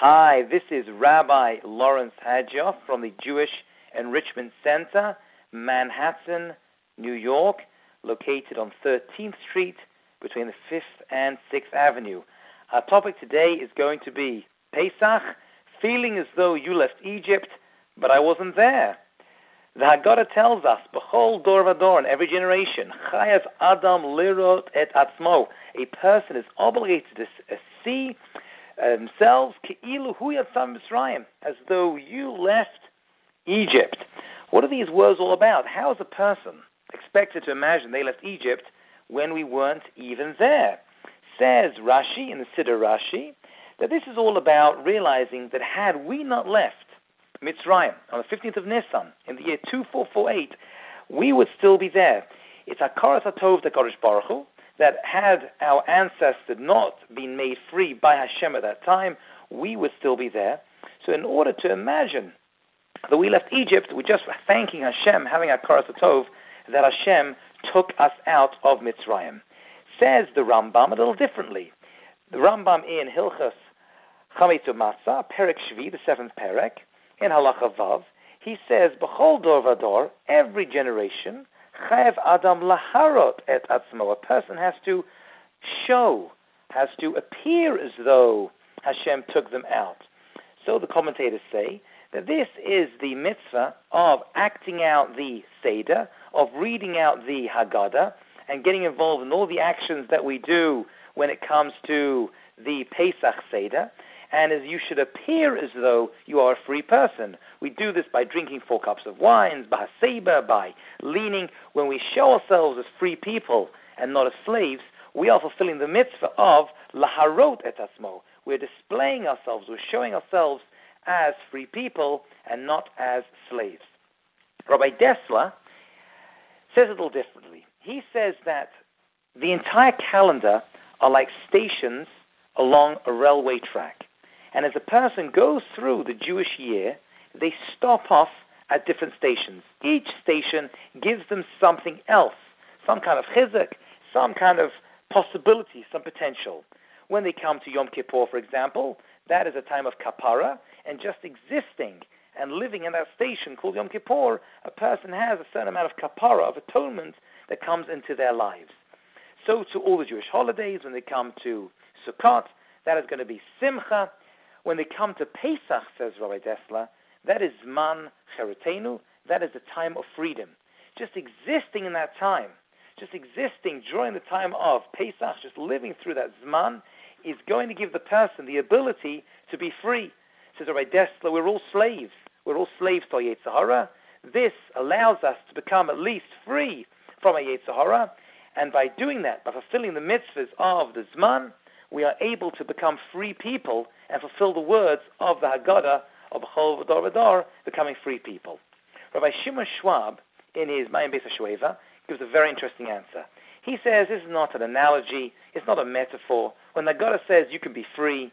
Hi, this is Rabbi Lawrence Hajioff from the Jewish Enrichment Center, Manhattan, New York, located on 13th Street between the 5th and 6th Avenue. Our topic today is going to be Pesach, feeling as though you left Egypt, but I wasn't there. The Haggadah tells us, B'chol dor vador, in every generation, Chayas Adam lirot et atzmo, a person is obligated to see themselves as though you left Egypt. What are these words all about? How is a person expected to imagine they left Egypt when we weren't even there? Says Rashi in the Siddur Rashi that this is all about realizing that had we not left Mitzrayim on the 15th of Nisan in the year 2448, we would still be there. It's Hakaras Hatov the Kodesh Baruch Hu, that had our ancestors not been made free by Hashem at that time, we would still be there. So, in order to imagine that we left Egypt, we're just thanking Hashem, having a Tov, that Hashem took us out of Mitzrayim. Says the Rambam a little differently. The Rambam in Hilchas Chametzu Matzah, Perek Shvi, the seventh Perek, in Halacha Vav, he says, B'chol dor vador, every generation, Chayev Adam laharot et atzmo. A person has to show, has to appear as though Hashem took them out. So the commentators say that this is the mitzvah of acting out the Seder, of reading out the Haggadah, and getting involved in all the actions that we do when it comes to the Pesach Seder and as you should appear as though you are a free person. We do this by drinking four cups of wines, by seba, by leaning. When we show ourselves as free people and not as slaves, we are fulfilling the mitzvah of laharot et asmo. We're displaying ourselves, we're showing ourselves as free people and not as slaves. Rabbi Dessler says it a little differently. He says that the entire calendar are like stations along a railway track. And as a person goes through the Jewish year, they stop off at different stations. Each station gives them something else, some kind of chizuk, some kind of possibility, some potential. When they come to Yom Kippur, for example, that is a time of kapara, and just existing and living in that station called Yom Kippur, a person has a certain amount of kapara, of atonement, that comes into their lives. So to all the Jewish holidays, when they come to Sukkot, that is going to be simcha, when they come to Pesach, says Rabbi Dessler, that is man cheretenu, that is the time of freedom. Just existing in that time, just existing during the time of Pesach, just living through that Zman, is going to give the person the ability to be free. Says Rabbi Dessler, we're all slaves. We're all slaves to Yetzer Hara. This allows us to become at least free from Yetzer Hara, and by doing that, by fulfilling the mitzvahs of the Zman, we are able to become free people and fulfill the words of the Haggadah of B'chol V'dor V'dor, becoming free people. Rabbi Shimon Schwab, in his Maayan Beis HaShueva, gives a very interesting answer. He says this is not an analogy, it's not a metaphor. When the Haggadah says you can be free,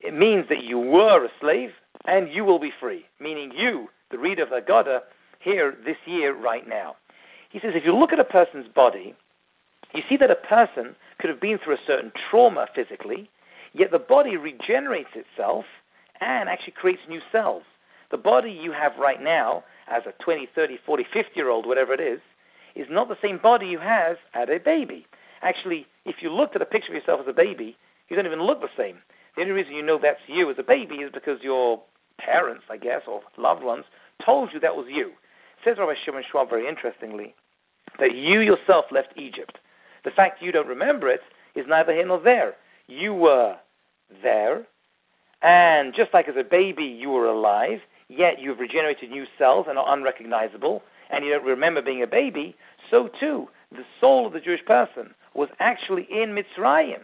it means that you were a slave and you will be free, meaning you, the reader of the Haggadah, here this year, right now. He says if you look at a person's body, you see that a person could have been through a certain trauma physically, yet the body regenerates itself and actually creates new cells. The body you have right now, as a 20, 30, 40, 50 year old, whatever it is, is not the same body you have as a baby. Actually, if you looked at a picture of yourself as a baby, you don't even look the same. The only reason you know that's you as a baby is because your parents, I guess, or loved ones, told you that was you. Says Rabbi Shimon Schwab very interestingly that you yourself left Egypt. The fact you don't remember it is neither here nor there. You were there, and just like as a baby you were alive, yet you've regenerated new cells and are unrecognizable, and you don't remember being a baby, so too the soul of the Jewish person was actually in Mitzrayim.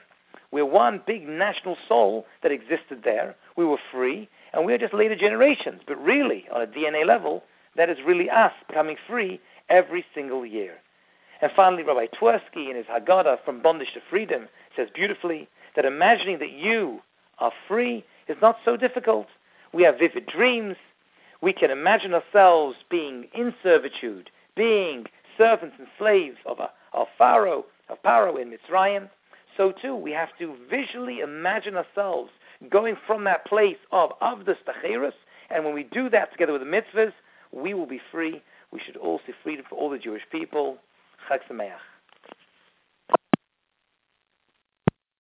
We're one big national soul that existed there. We were free, and we are just later generations. But really, on a DNA level, that is really us becoming free every single year. And finally, Rabbi Twersky in his Haggadah, From Bondage to Freedom, says beautifully that imagining that you are free is not so difficult. We have vivid dreams. We can imagine ourselves being in servitude, being servants and slaves of, a, of Pharaoh, of Pharaoh in Mitzrayim. So too, we have to visually imagine ourselves going from that place of Avdus Tacherus, and when we do that together with the mitzvahs, we will be free. We should all see freedom for all the Jewish people. חג שמח.